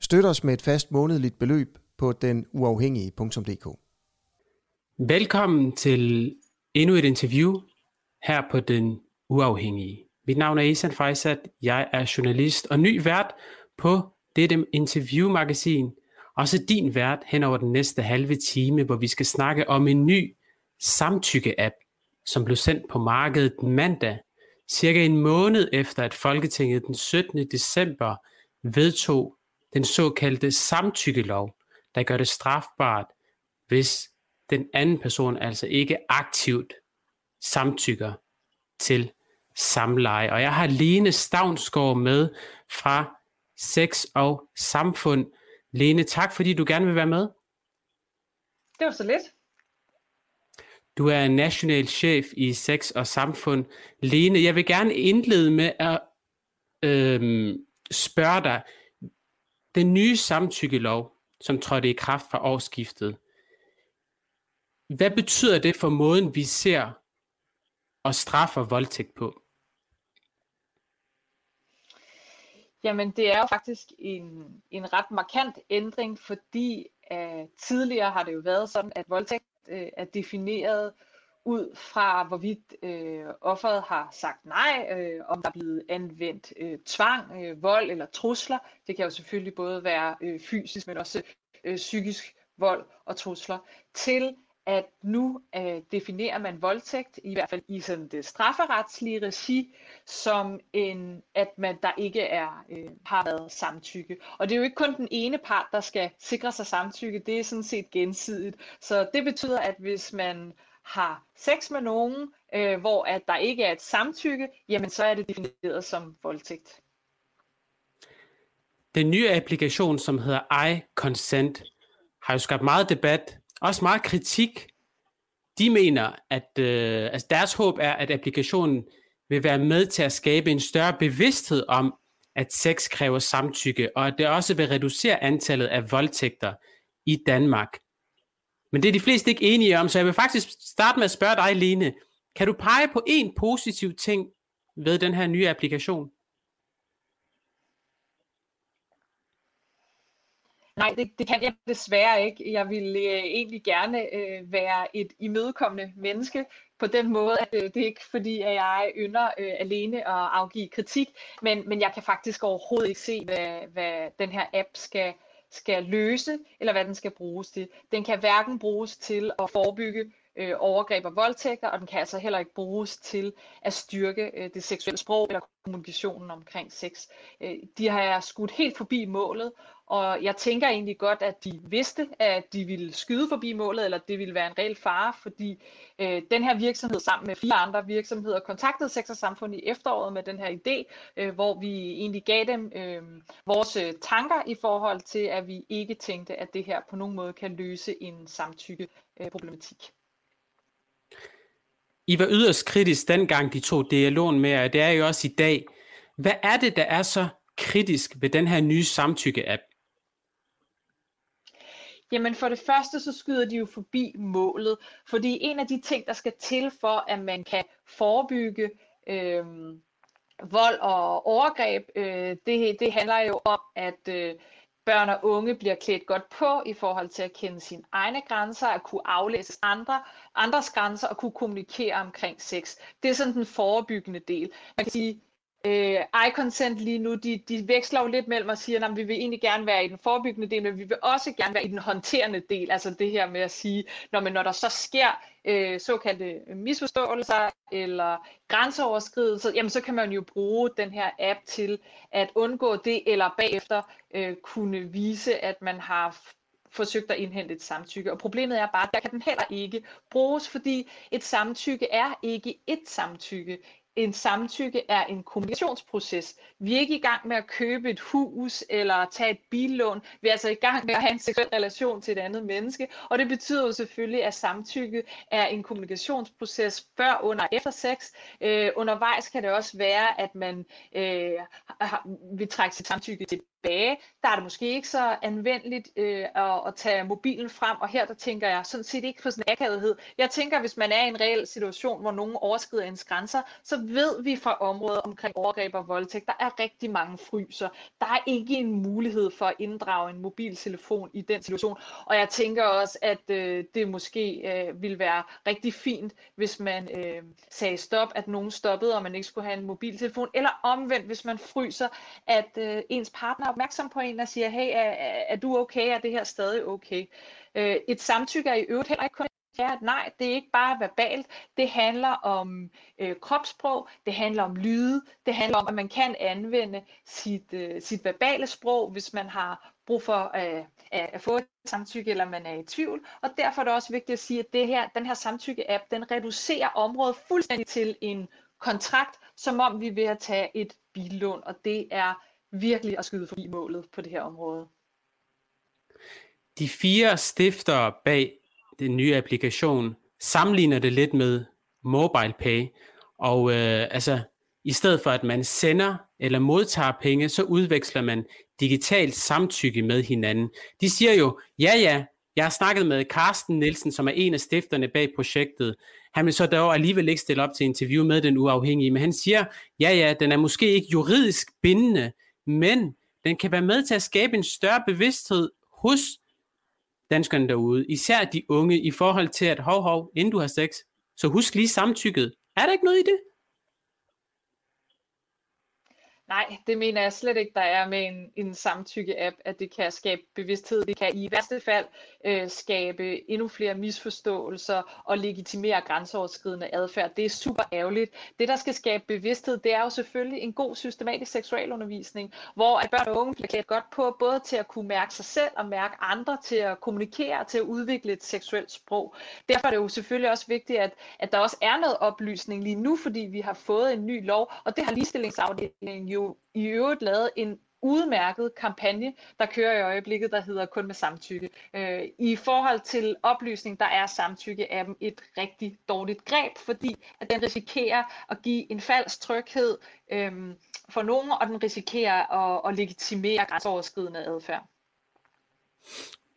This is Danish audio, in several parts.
Støt os med et fast månedligt beløb på den uafhængige.dk. Velkommen til endnu et interview her på Den Uafhængige. Mit navn er Isan Fejsat, jeg er journalist og ny vært på dette interviewmagasin. Også din vært hen over den næste halve time, hvor vi skal snakke om en ny samtykke-app, som blev sendt på markedet mandag, cirka en måned efter at Folketinget den 17. december vedtog den såkaldte samtykkelov, der gør det strafbart, hvis den anden person altså ikke aktivt samtykker til samleje. Og jeg har Lene Stavnsgaard med fra Sex og Samfund. Lene, tak fordi du gerne vil være med. Det var så lidt. Du er national chef i Sex og Samfund. Lene, jeg vil gerne indlede med at øhm, spørge dig. Den nye samtykkelov, som trådte i kraft fra årsskiftet, hvad betyder det for måden, vi ser og straffer voldtægt på? Jamen, det er jo faktisk en, en ret markant ændring, fordi uh, tidligere har det jo været sådan, at voldtægt uh, er defineret ud fra, hvorvidt øh, offeret har sagt nej, øh, om der er blevet anvendt øh, tvang, øh, vold eller trusler. Det kan jo selvfølgelig både være øh, fysisk, men også øh, psykisk vold og trusler, til at nu øh, definerer man voldtægt, i hvert fald i sådan det strafferetslige regi, som en, at man der ikke er øh, har været samtykke. Og det er jo ikke kun den ene part, der skal sikre sig samtykke, det er sådan set gensidigt. Så det betyder, at hvis man har sex med nogen, øh, hvor at der ikke er et samtykke, jamen så er det defineret som voldtægt. Den nye applikation, som hedder iConsent, har jo skabt meget debat, også meget kritik. De mener, at øh, altså deres håb er, at applikationen vil være med til at skabe en større bevidsthed om, at sex kræver samtykke, og at det også vil reducere antallet af voldtægter i Danmark. Men det er de fleste ikke enige om, så jeg vil faktisk starte med at spørge dig, Lene. Kan du pege på en positiv ting ved den her nye applikation? Nej, det, det kan jeg desværre ikke. Jeg vil øh, egentlig gerne øh, være et imødekommende menneske på den måde, at øh, det er ikke fordi, at jeg ynder øh, alene at afgive kritik, men, men jeg kan faktisk overhovedet ikke se, hvad, hvad den her app skal, skal løse, eller hvad den skal bruges til. Den kan hverken bruges til at forebygge øh, overgreb og voldtægter, og den kan altså heller ikke bruges til at styrke øh, det seksuelle sprog eller kommunikationen omkring sex. Øh, de har skudt helt forbi målet, og jeg tænker egentlig godt, at de vidste, at de ville skyde forbi målet, eller det ville være en reel fare, fordi øh, den her virksomhed sammen med fire andre virksomheder kontaktede Sex og Samfund i efteråret med den her idé, øh, hvor vi egentlig gav dem øh, vores øh, tanker i forhold til, at vi ikke tænkte, at det her på nogen måde kan løse en samtykke øh, problematik. I var yderst kritisk dengang, de tog dialogen med og det er jo også i dag. Hvad er det, der er så kritisk ved den her nye samtykke-app? Jamen for det første, så skyder de jo forbi målet, fordi en af de ting, der skal til for, at man kan forebygge øh, vold og overgreb, øh, det, det handler jo om, at øh, børn og unge bliver klædt godt på i forhold til at kende sine egne grænser, at kunne aflæse andre, andres grænser og kunne kommunikere omkring sex. Det er sådan den forebyggende del. Man kan sige, øh, iConsent lige nu, de, de veksler jo lidt mellem og siger, at vi vil egentlig gerne være i den forebyggende del, men vi vil også gerne være i den håndterende del, altså det her med at sige, når, man, når der så sker øh, såkaldte misforståelser eller grænseoverskridelser, jamen så kan man jo bruge den her app til at undgå det, eller bagefter øh, kunne vise, at man har forsøgt at indhente et samtykke. Og problemet er bare, at der kan den heller ikke bruges, fordi et samtykke er ikke et samtykke en samtykke er en kommunikationsproces. Vi er ikke i gang med at købe et hus eller tage et billån. Vi er altså i gang med at have en seksuel relation til et andet menneske. Og det betyder jo selvfølgelig, at samtykke er en kommunikationsproces før, under og efter sex. Øh, undervejs kan det også være, at man øh, vil trække sit samtykke til tilbage, der er det måske ikke så anvendeligt øh, at, at tage mobilen frem, og her der tænker jeg sådan set ikke på sådan. Jeg tænker, hvis man er i en reel situation, hvor nogen overskrider ens grænser, så ved vi fra området omkring overgreb og voldtægt, der er rigtig mange fryser. Der er ikke en mulighed for at inddrage en mobiltelefon i den situation, og jeg tænker også, at øh, det måske øh, ville være rigtig fint, hvis man øh, sagde stop, at nogen stoppede, og man ikke skulle have en mobiltelefon, eller omvendt, hvis man fryser, at øh, ens partner opmærksom på en og siger, hey, er, er du okay? Er det her stadig okay? Øh, et samtykke er i øvrigt heller ikke kun ja, nej, det er ikke bare verbalt. Det handler om øh, kropssprog, det handler om lyde, det handler om, at man kan anvende sit, øh, sit verbale sprog, hvis man har brug for øh, at få et samtykke, eller man er i tvivl. Og derfor er det også vigtigt at sige, at det her, den her samtykke-app, den reducerer området fuldstændig til en kontrakt, som om vi vil at tage et billån, og det er virkelig at skyde forbi målet på det her område. De fire stifter bag den nye applikation sammenligner det lidt med mobile pay, og øh, altså i stedet for at man sender eller modtager penge, så udveksler man digitalt samtykke med hinanden. De siger jo, ja ja, jeg har snakket med Carsten Nielsen, som er en af stifterne bag projektet. Han vil så dog alligevel ikke stille op til interview med den uafhængige, men han siger, ja ja, den er måske ikke juridisk bindende, men den kan være med til at skabe en større bevidsthed hos danskerne derude, især de unge, i forhold til at, hov, hov, inden du har sex, så husk lige samtykket. Er der ikke noget i det? Nej, det mener jeg slet ikke, der er med en, en samtykke-app, at det kan skabe bevidsthed. Det kan i værste fald øh, skabe endnu flere misforståelser og legitimere grænseoverskridende adfærd. Det er super ærgerligt. Det, der skal skabe bevidsthed, det er jo selvfølgelig en god systematisk seksualundervisning, hvor at børn og unge bliver klædt godt på, både til at kunne mærke sig selv og mærke andre, til at kommunikere, til at udvikle et seksuelt sprog. Derfor er det jo selvfølgelig også vigtigt, at, at der også er noget oplysning lige nu, fordi vi har fået en ny lov, og det har ligestillingsafdelingen jo jo i øvrigt lavet en udmærket kampagne, der kører i øjeblikket, der hedder Kun med samtykke. Øh, I forhold til oplysning, der er samtykke af dem et rigtig dårligt greb, fordi at den risikerer at give en falsk tryghed øh, for nogen, og den risikerer at, at legitimere grænseoverskridende adfærd.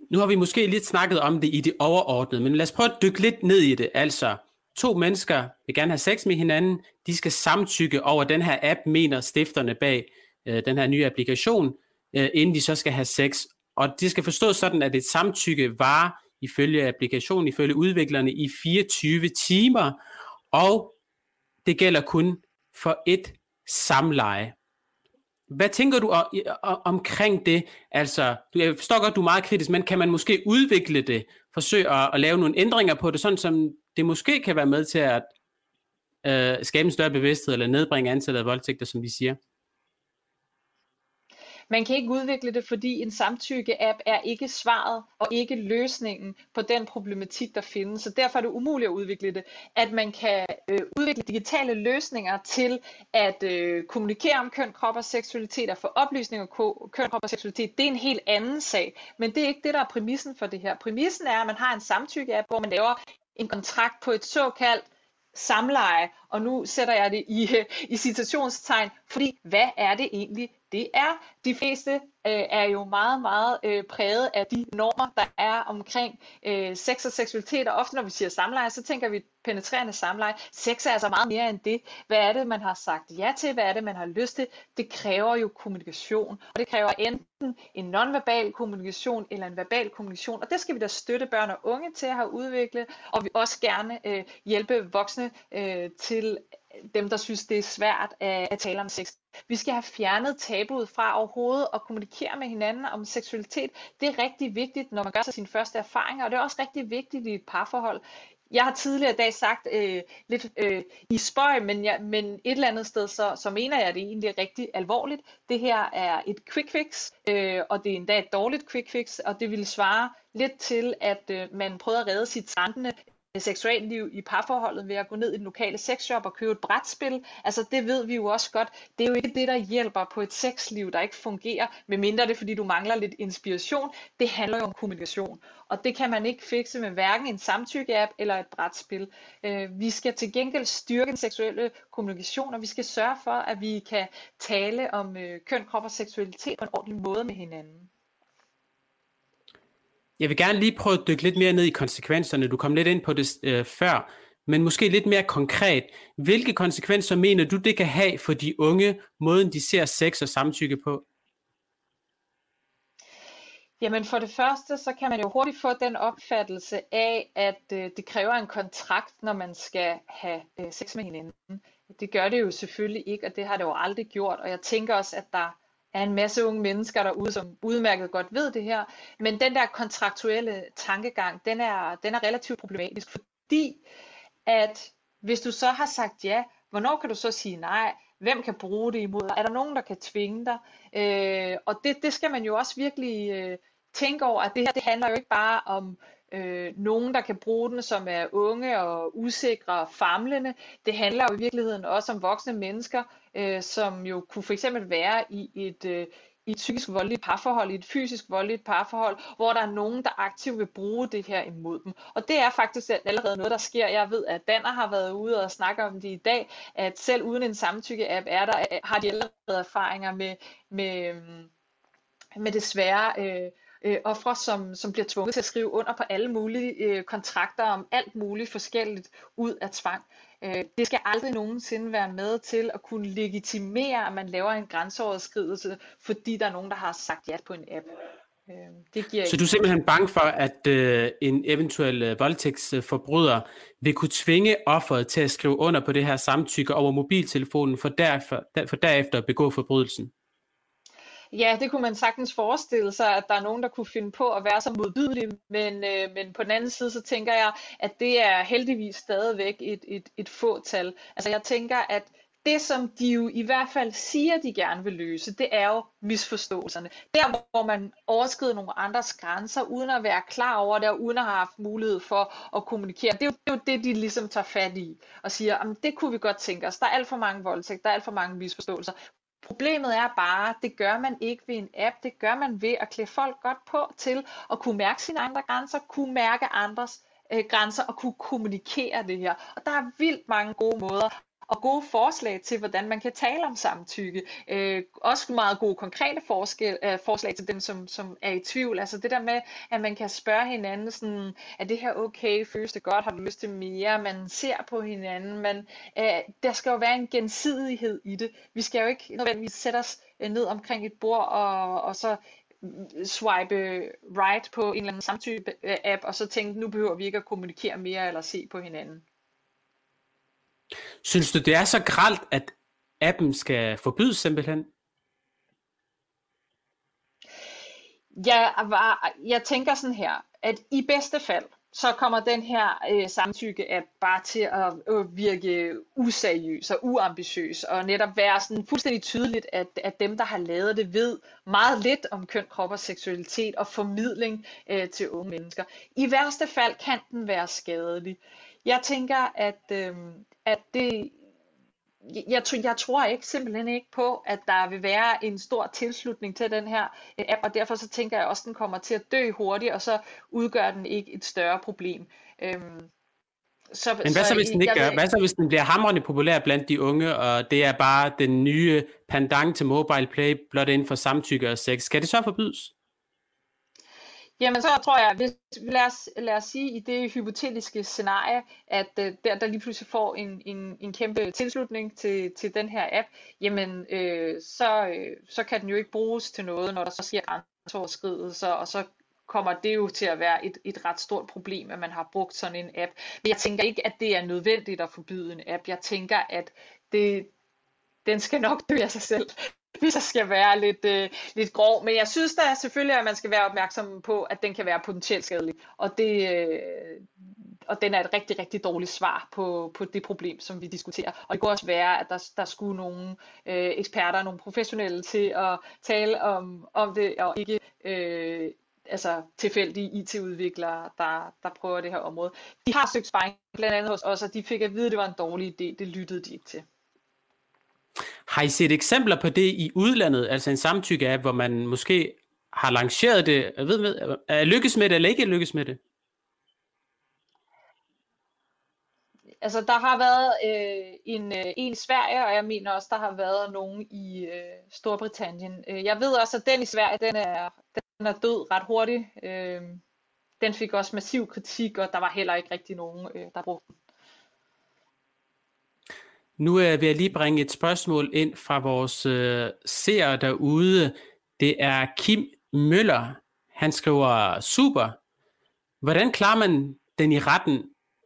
Nu har vi måske lidt snakket om det i det overordnede, men lad os prøve at dykke lidt ned i det. Altså, to mennesker vil gerne have sex med hinanden, de skal samtykke over den her app, mener stifterne bag øh, den her nye applikation, øh, inden de så skal have sex. Og det skal forstås sådan, at et samtykke var ifølge applikationen, ifølge udviklerne, i 24 timer, og det gælder kun for et samleje. Hvad tænker du omkring det? Altså, jeg forstår godt, du er meget kritisk, men kan man måske udvikle det, forsøge at, at lave nogle ændringer på det, sådan som det måske kan være med til at øh, skabe en større bevidsthed, eller nedbringe antallet af voldtægter, som vi siger? Man kan ikke udvikle det, fordi en samtykke-app er ikke svaret og ikke løsningen på den problematik, der findes. Så derfor er det umuligt at udvikle det. At man kan øh, udvikle digitale løsninger til at øh, kommunikere om køn, krop og seksualitet og få oplysning om køn, krop og seksualitet, det er en helt anden sag. Men det er ikke det, der er præmissen for det her. Præmissen er, at man har en samtykke-app, hvor man laver en kontrakt på et såkaldt samleje, og nu sætter jeg det i, i citationstegn, fordi hvad er det egentlig, det er? De fleste øh, er jo meget, meget øh, præget af de normer, der er omkring øh, sex og seksualitet, og ofte når vi siger samleje, så tænker vi penetrerende samleje. Sex er altså meget mere end det. Hvad er det, man har sagt ja til? Hvad er det, man har lyst til? Det kræver jo kommunikation, og det kræver enten en nonverbal kommunikation eller en verbal kommunikation, og det skal vi da støtte børn og unge til at have udviklet, og vi også gerne øh, hjælpe voksne øh, til dem, der synes, det er svært at, at tale om sex. Vi skal have fjernet tabuet fra overhovedet og kommunikere med hinanden om seksualitet. Det er rigtig vigtigt, når man gør sig sine første erfaringer, og det er også rigtig vigtigt i et parforhold. Jeg har tidligere i dag sagt øh, lidt øh, i spøj, men, jeg, men et eller andet sted, så, så mener jeg, at det egentlig er rigtig alvorligt. Det her er et quick fix, øh, og det er endda et dårligt quick fix, og det ville svare lidt til, at øh, man prøver at redde sit strandende seksualliv i parforholdet ved at gå ned i den lokale sexshop og købe et brætspil. Altså det ved vi jo også godt. Det er jo ikke det, der hjælper på et sexliv, der ikke fungerer, medmindre det er, fordi du mangler lidt inspiration. Det handler jo om kommunikation. Og det kan man ikke fikse med hverken en samtykke-app eller et brætspil. Øh, vi skal til gengæld styrke den seksuelle kommunikation, og vi skal sørge for, at vi kan tale om øh, køn, krop og seksualitet på en ordentlig måde med hinanden. Jeg vil gerne lige prøve at dykke lidt mere ned i konsekvenserne. Du kom lidt ind på det øh, før, men måske lidt mere konkret. Hvilke konsekvenser mener du, det kan have for de unge, måden de ser sex og samtykke på? Jamen for det første, så kan man jo hurtigt få den opfattelse af, at øh, det kræver en kontrakt, når man skal have øh, sex med hinanden. Det gør det jo selvfølgelig ikke, og det har det jo aldrig gjort. Og jeg tænker også, at der er en masse unge mennesker derude, som udmærket godt ved det her. Men den der kontraktuelle tankegang, den er, den er relativt problematisk, fordi at hvis du så har sagt ja, hvornår kan du så sige nej? Hvem kan bruge det imod dig? Er der nogen, der kan tvinge dig? Øh, og det, det skal man jo også virkelig øh, tænke over, at det her det handler jo ikke bare om øh, nogen, der kan bruge den, som er unge og usikre og famlende. Det handler jo i virkeligheden også om voksne mennesker, øh, som jo kunne for eksempel være i et, øh, i et psykisk voldeligt parforhold, i et fysisk voldeligt parforhold, hvor der er nogen, der aktivt vil bruge det her imod dem. Og det er faktisk allerede noget, der sker. Jeg ved, at Danner har været ude og snakke om det i dag, at selv uden en samtykke-app er der, øh, har de allerede erfaringer med, med, øhm, med desværre øh, øh, ofre, som, som bliver tvunget til at skrive under på alle mulige øh, kontrakter om alt muligt forskelligt ud af tvang. Øh, det skal aldrig nogensinde være med til at kunne legitimere, at man laver en grænseoverskridelse, fordi der er nogen, der har sagt ja på en app. Øh, det giver Så du er simpelthen bange for, at øh, en eventuel øh, voldtægtsforbryder vil kunne tvinge offeret til at skrive under på det her samtykke over mobiltelefonen, for, derfor, for derefter at begå forbrydelsen? Ja, det kunne man sagtens forestille sig, at der er nogen, der kunne finde på at være så modbydelige, men, øh, men på den anden side, så tænker jeg, at det er heldigvis stadigvæk et, et, et fåtal. Altså jeg tænker, at det, som de jo i hvert fald siger, de gerne vil løse, det er jo misforståelserne. Der, hvor man overskrider nogle andres grænser, uden at være klar over det, og uden at have haft mulighed for at kommunikere. Det er jo det, er jo det de ligesom tager fat i, og siger, at det kunne vi godt tænke os. Der er alt for mange voldtægter, der er alt for mange misforståelser. Problemet er bare, det gør man ikke ved en app, det gør man ved at klæde folk godt på til at kunne mærke sine andre grænser, kunne mærke andres øh, grænser og kunne kommunikere det her. Og der er vildt mange gode måder og gode forslag til, hvordan man kan tale om samtykke. Øh, også meget gode konkrete forskel, øh, forslag til dem, som, som er i tvivl. Altså det der med, at man kan spørge hinanden, sådan, er det her okay, føles det godt, har du lyst til mere? Man ser på hinanden, men øh, der skal jo være en gensidighed i det. Vi skal jo ikke nødvendigvis sætte os øh, ned omkring et bord og, og så mm, swipe right på en eller anden samtykke-app, og så tænke, nu behøver vi ikke at kommunikere mere eller se på hinanden. Synes du, det er så gralt, at appen skal forbydes simpelthen? Jeg, var, jeg tænker sådan her, at i bedste fald, så kommer den her øh, samtykke-app bare til at øh, virke useriøs og uambitiøs, og netop være sådan fuldstændig tydeligt, at, at dem, der har lavet det, ved meget lidt om køn, krop og seksualitet og formidling øh, til unge mennesker. I værste fald kan den være skadelig. Jeg tænker, at, øh, at det, jeg, jeg tror ikke simpelthen ikke på, at der vil være en stor tilslutning til den her øh, app, og derfor så tænker jeg også, at den kommer til at dø hurtigt, og så udgør den ikke et større problem. Øhm, så, Men hvad så, hvis den ikke gør? Hvad så, hvis den bliver hamrende populær blandt de unge, og det er bare den nye pandang til mobile play, blot inden for samtykke og sex? Skal det så forbydes? Jamen så tror jeg, hvis, lad, os, lad os sige i det hypotetiske scenarie, at uh, der, der lige pludselig får en, en, en kæmpe tilslutning til, til den her app, jamen øh, så, øh, så kan den jo ikke bruges til noget, når der så sker grænseoverskridelser, og så kommer det jo til at være et, et ret stort problem, at man har brugt sådan en app. Men jeg tænker ikke, at det er nødvendigt at forbyde en app. Jeg tænker, at det, den skal nok dø af sig selv hvis jeg skal være lidt, øh, lidt grov. Men jeg synes da selvfølgelig, at man skal være opmærksom på, at den kan være potentielt skadelig. Og, det, øh, og den er et rigtig, rigtig dårligt svar på, på det problem, som vi diskuterer. Og det kunne også være, at der, der skulle nogle øh, eksperter, nogle professionelle til at tale om, om det, og ikke øh, altså tilfældige IT-udviklere, der, der prøver det her område. De har søgt sparring blandt andet hos os, og de fik at vide, at det var en dårlig idé. Det lyttede de ikke til. Har I set eksempler på det i udlandet, altså en samtykke af, hvor man måske har lanceret det, jeg ved, ved, er lykkes med det eller ikke lykkes med det? Altså, der har været øh, en, øh, en i Sverige, og jeg mener også, der har været nogen i øh, Storbritannien. Øh, jeg ved også, at den i Sverige, den er, den er død ret hurtigt. Øh, den fik også massiv kritik, og der var heller ikke rigtig nogen, øh, der brugte den. Nu øh, vil jeg lige bringe et spørgsmål ind fra vores øh, seere derude. Det er Kim Møller. Han skriver, super. Hvordan klarer man den i retten,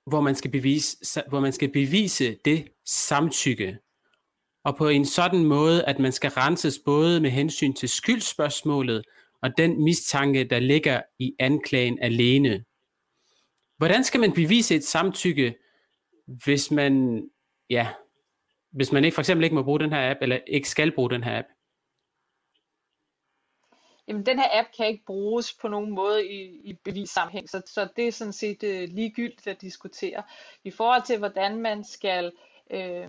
hvor man skal bevise, hvor man skal bevise det samtykke? Og på en sådan måde, at man skal renses både med hensyn til skyldspørgsmålet og den mistanke, der ligger i anklagen alene. Hvordan skal man bevise et samtykke, hvis man, ja, hvis man ikke for eksempel ikke må bruge den her app, eller ikke skal bruge den her app? Jamen, den her app kan ikke bruges på nogen måde i, i bevissammenhæng, så, så det er sådan set øh, ligegyldigt at diskutere. I forhold til, hvordan man skal øh,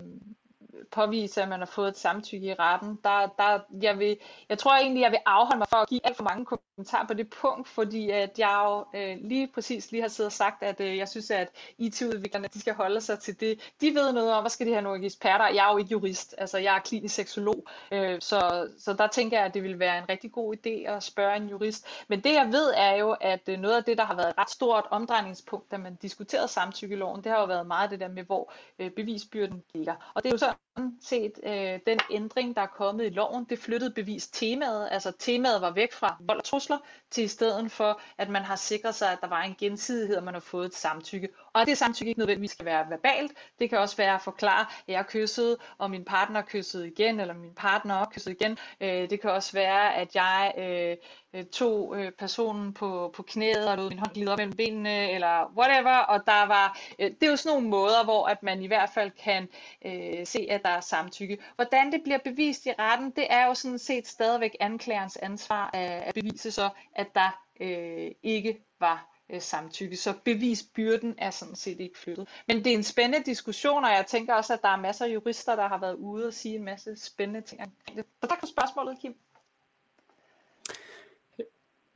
påvise, at man har fået et samtykke i retten. Der, der, jeg, vil, jeg tror egentlig, jeg vil afholde mig for at give alt for mange kommentar på det punkt, fordi at jeg jo øh, lige præcis lige har siddet og sagt, at øh, jeg synes, at IT-udviklerne de skal holde sig til det. De ved noget om, hvad skal de have nogle eksperter. Jeg er jo ikke jurist, altså jeg er klinisk seksolog, øh, så, så der tænker jeg, at det vil være en rigtig god idé at spørge en jurist. Men det jeg ved er jo, at øh, noget af det, der har været et ret stort omdrejningspunkt, da man diskuterede samtykkeloven, det har jo været meget det der med, hvor øh, bevisbyrden ligger. Og det er jo så set øh, den ændring, der er kommet i loven. Det flyttede bevis temaet, altså temaet var væk fra vold og trusler, til i stedet for, at man har sikret sig, at der var en gensidighed, og man har fået et samtykke. Og det samtykke ikke nødvendigvis skal være verbalt. Det kan også være at forklare, at jeg kyssede, og min partner kyssede igen, eller min partner kyssede igen. Øh, det kan også være, at jeg øh, øh, tog øh, personen på, på knæet og lod min hånd glide op mellem benene, eller whatever. Og der var, øh, det er jo sådan nogle måder, hvor at man i hvert fald kan øh, se, at der er samtykke. Hvordan det bliver bevist i retten, det er jo sådan set stadigvæk anklagerens ansvar at, at bevise så, at der øh, ikke var øh, samtykke. Så bevisbyrden er sådan set ikke flyttet. Men det er en spændende diskussion, og jeg tænker også, at der er masser af jurister, der har været ude og sige en masse spændende ting Så tak for spørgsmålet, Kim.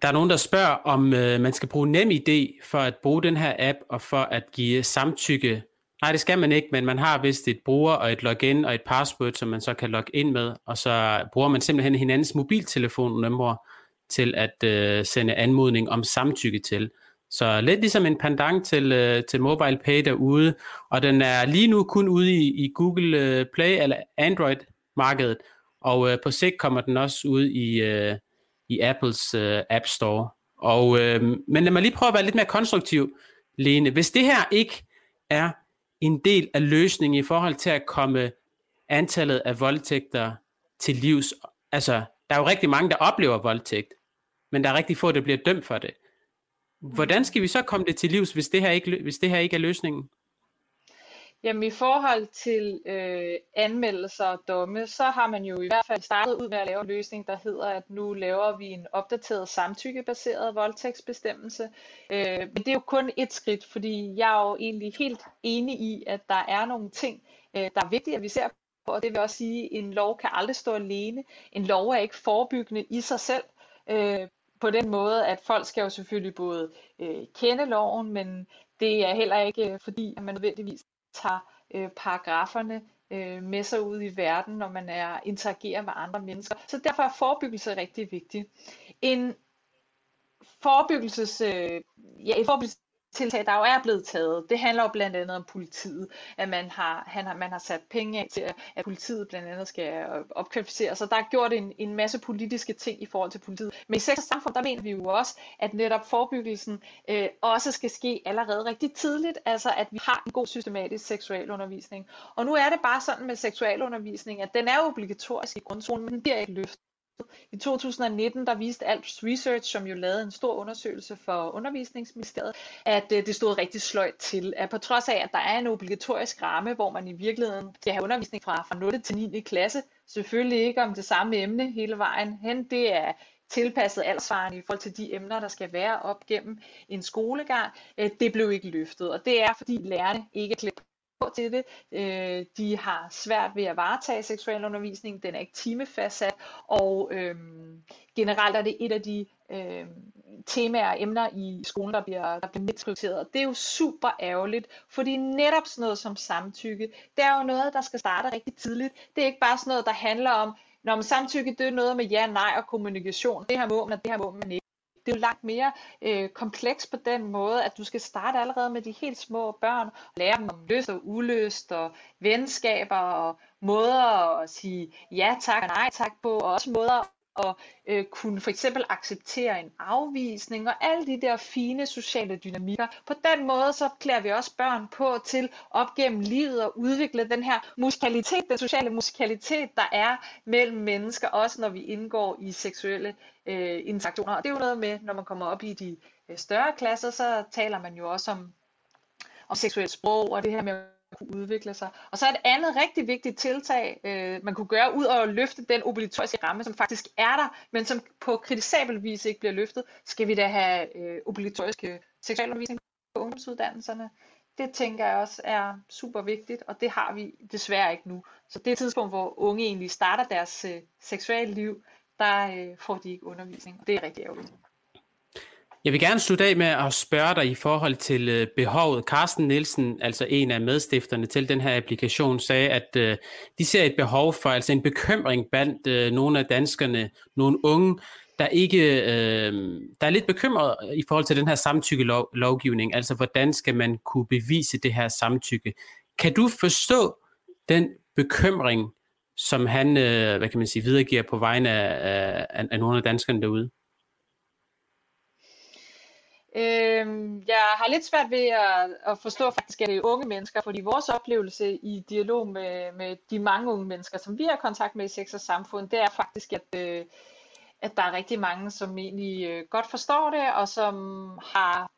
Der er nogen, der spørger, om øh, man skal bruge NemID for at bruge den her app og for at give samtykke. Nej, det skal man ikke, men man har vist et bruger og et login og et password, som man så kan logge ind med, og så bruger man simpelthen hinandens mobiltelefonnummer til at øh, sende anmodning om samtykke til. Så lidt ligesom en pendant til, øh, til Mobile Pay derude, og den er lige nu kun ude i, i Google øh, Play eller Android-markedet, og øh, på sigt kommer den også ud i, øh, i Apples øh, App Store. Og, øh, men lad mig lige prøve at være lidt mere konstruktiv, Lene. Hvis det her ikke er en del af løsningen i forhold til at komme antallet af voldtægter til livs, altså der er jo rigtig mange, der oplever voldtægt, men der er rigtig få, der bliver dømt for det. Hvordan skal vi så komme det til livs, hvis det her ikke, hvis det her ikke er løsningen? Jamen i forhold til øh, anmeldelser og domme, så har man jo i hvert fald startet ud med at lave en løsning, der hedder, at nu laver vi en opdateret samtykkebaseret voldtægtsbestemmelse. Øh, men det er jo kun et skridt, fordi jeg er jo egentlig helt enig i, at der er nogle ting, øh, der er vigtige, at vi ser på, og det vil også sige, at en lov kan aldrig stå alene. En lov er ikke forebyggende i sig selv. Øh, på den måde, at folk skal jo selvfølgelig både øh, kende loven, men det er heller ikke øh, fordi, at man nødvendigvis tager øh, paragraferne øh, med sig ud i verden, når man er interagerer med andre mennesker. Så derfor er forebyggelse rigtig vigtig. En forebyggelses, øh, ja, en forebyggelses tiltag, der jo er blevet taget, det handler jo blandt andet om politiet, at man har, han har, man har sat penge af til, at politiet blandt andet skal opkvalificere så der er gjort en, en masse politiske ting i forhold til politiet. Men i sex og samfund, der mener vi jo også, at netop forebyggelsen øh, også skal ske allerede rigtig tidligt, altså at vi har en god systematisk seksualundervisning. Og nu er det bare sådan med seksualundervisning, at den er obligatorisk i grundskolen, men den bliver ikke løftet. I 2019 der viste Alps Research, som jo lavede en stor undersøgelse for undervisningsministeriet, at øh, det stod rigtig sløjt til, at på trods af, at der er en obligatorisk ramme, hvor man i virkeligheden skal have undervisning fra, fra 0. til 9. klasse, selvfølgelig ikke om det samme emne hele vejen hen, det er tilpasset aldersvaren i forhold til de emner, der skal være op gennem en skolegang, øh, det blev ikke løftet. Og det er, fordi lærerne ikke er klædt til det. Øh, de har svært ved at varetage seksuel undervisning. den er ikke timefastsat, og øh, generelt er det et af de øh, temaer og emner i skolen, der bliver, der bliver nedprioriteret. Det er jo super ærgerligt, fordi netop sådan noget som samtykke, det er jo noget, der skal starte rigtig tidligt. Det er ikke bare sådan noget, der handler om, når man samtykke, det er noget med ja, nej og kommunikation. Det her må man, og det her må man ikke det er jo langt mere øh, kompleks på den måde, at du skal starte allerede med de helt små børn, og lære dem om lyst og uløst, og venskaber, og måder at sige ja tak og nej tak på, og også måder at øh, kunne for eksempel acceptere en afvisning og alle de der fine sociale dynamikker. På den måde så klæder vi også børn på til op gennem livet at udvikle den her musikalitet, den sociale musikalitet, der er mellem mennesker, også når vi indgår i seksuelle øh, interaktioner. Og det er jo noget med, når man kommer op i de øh, større klasser, så taler man jo også om, om seksuelt sprog og det her med at kunne udvikle sig. Og så er et andet rigtig vigtigt tiltag, øh, man kunne gøre, ud over at løfte den obligatoriske ramme, som faktisk er der, men som på kritisabel vis ikke bliver løftet, skal vi da have øh, obligatoriske seksualundervisning på ungdomsuddannelserne. Det tænker jeg også er super vigtigt, og det har vi desværre ikke nu. Så det er et tidspunkt, hvor unge egentlig starter deres øh, seksuelle liv, der øh, får de ikke undervisning. Det er rigtig ærgerligt. Jeg vil gerne slutte af med at spørge dig i forhold til øh, behovet. Carsten Nielsen, altså en af medstifterne til den her applikation, sagde, at øh, de ser et behov for, altså en bekymring blandt øh, nogle af danskerne, nogle unge, der ikke, øh, der er lidt bekymret i forhold til den her samtykke-lovgivning, altså hvordan skal man kunne bevise det her samtykke. Kan du forstå den bekymring, som han, øh, hvad kan man sige, videregiver på vegne af, af, af nogle af danskerne derude? Øhm, jeg har lidt svært ved at, at forstå faktisk, at det er unge mennesker, fordi vores oplevelse i dialog med, med de mange unge mennesker, som vi har kontakt med i sex og samfund, det er faktisk, at, øh, at der er rigtig mange, som egentlig øh, godt forstår det, og som har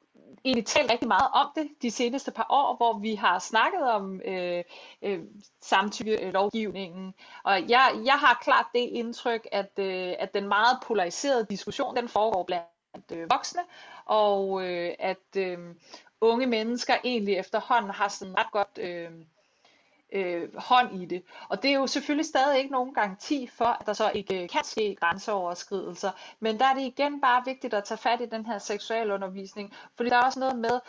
egentlig talt rigtig meget om det de seneste par år, hvor vi har snakket om øh, øh, samtykke-lovgivningen. Og jeg, jeg har klart det indtryk, at, øh, at den meget polariserede diskussion, den foregår blandt øh, voksne, og øh, at øh, unge mennesker egentlig efterhånden har sådan ret godt øh, øh, hånd i det. Og det er jo selvfølgelig stadig ikke nogen garanti for, at der så ikke øh, kan ske grænseoverskridelser, men der er det igen bare vigtigt at tage fat i den her seksualundervisning, fordi der er også noget med,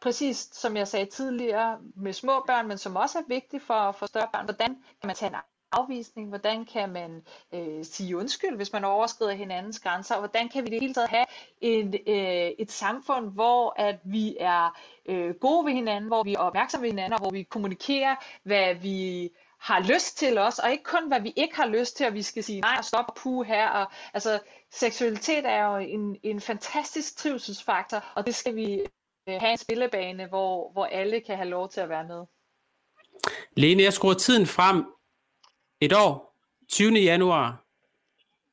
præcis som jeg sagde tidligere, med små børn, men som også er vigtigt for, for større børn, hvordan kan man tage en afvisning, hvordan kan man øh, sige undskyld, hvis man overskrider hinandens grænser, og hvordan kan vi det hele taget have et, øh, et samfund, hvor at vi er øh, gode ved hinanden, hvor vi er opmærksomme ved hinanden, og hvor vi kommunikerer, hvad vi har lyst til os, og ikke kun hvad vi ikke har lyst til, og vi skal sige nej og stop og puh her. Og, altså, seksualitet er jo en, en fantastisk trivselsfaktor, og det skal vi øh, have en spillebane, hvor, hvor alle kan have lov til at være med. Lene, jeg skruer tiden frem et år, 20. januar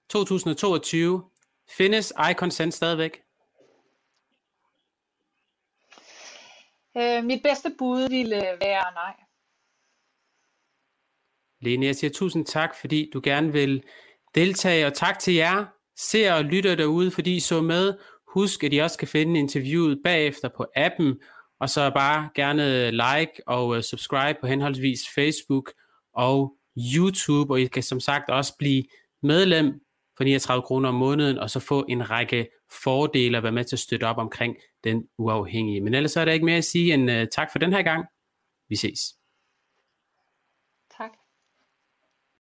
2022, findes iConsent stadigvæk? Øh, mit bedste bud ville være nej. Lene, jeg siger tusind tak, fordi du gerne vil deltage, og tak til jer, ser og lytter derude, fordi I så med. Husk, at I også kan finde interviewet bagefter på appen, og så bare gerne like og øh, subscribe på henholdsvis Facebook og YouTube, og I kan som sagt også blive medlem for 39 kroner om måneden, og så få en række fordele og være med til at støtte op omkring den uafhængige. Men ellers er der ikke mere at sige end uh, tak for den her gang. Vi ses.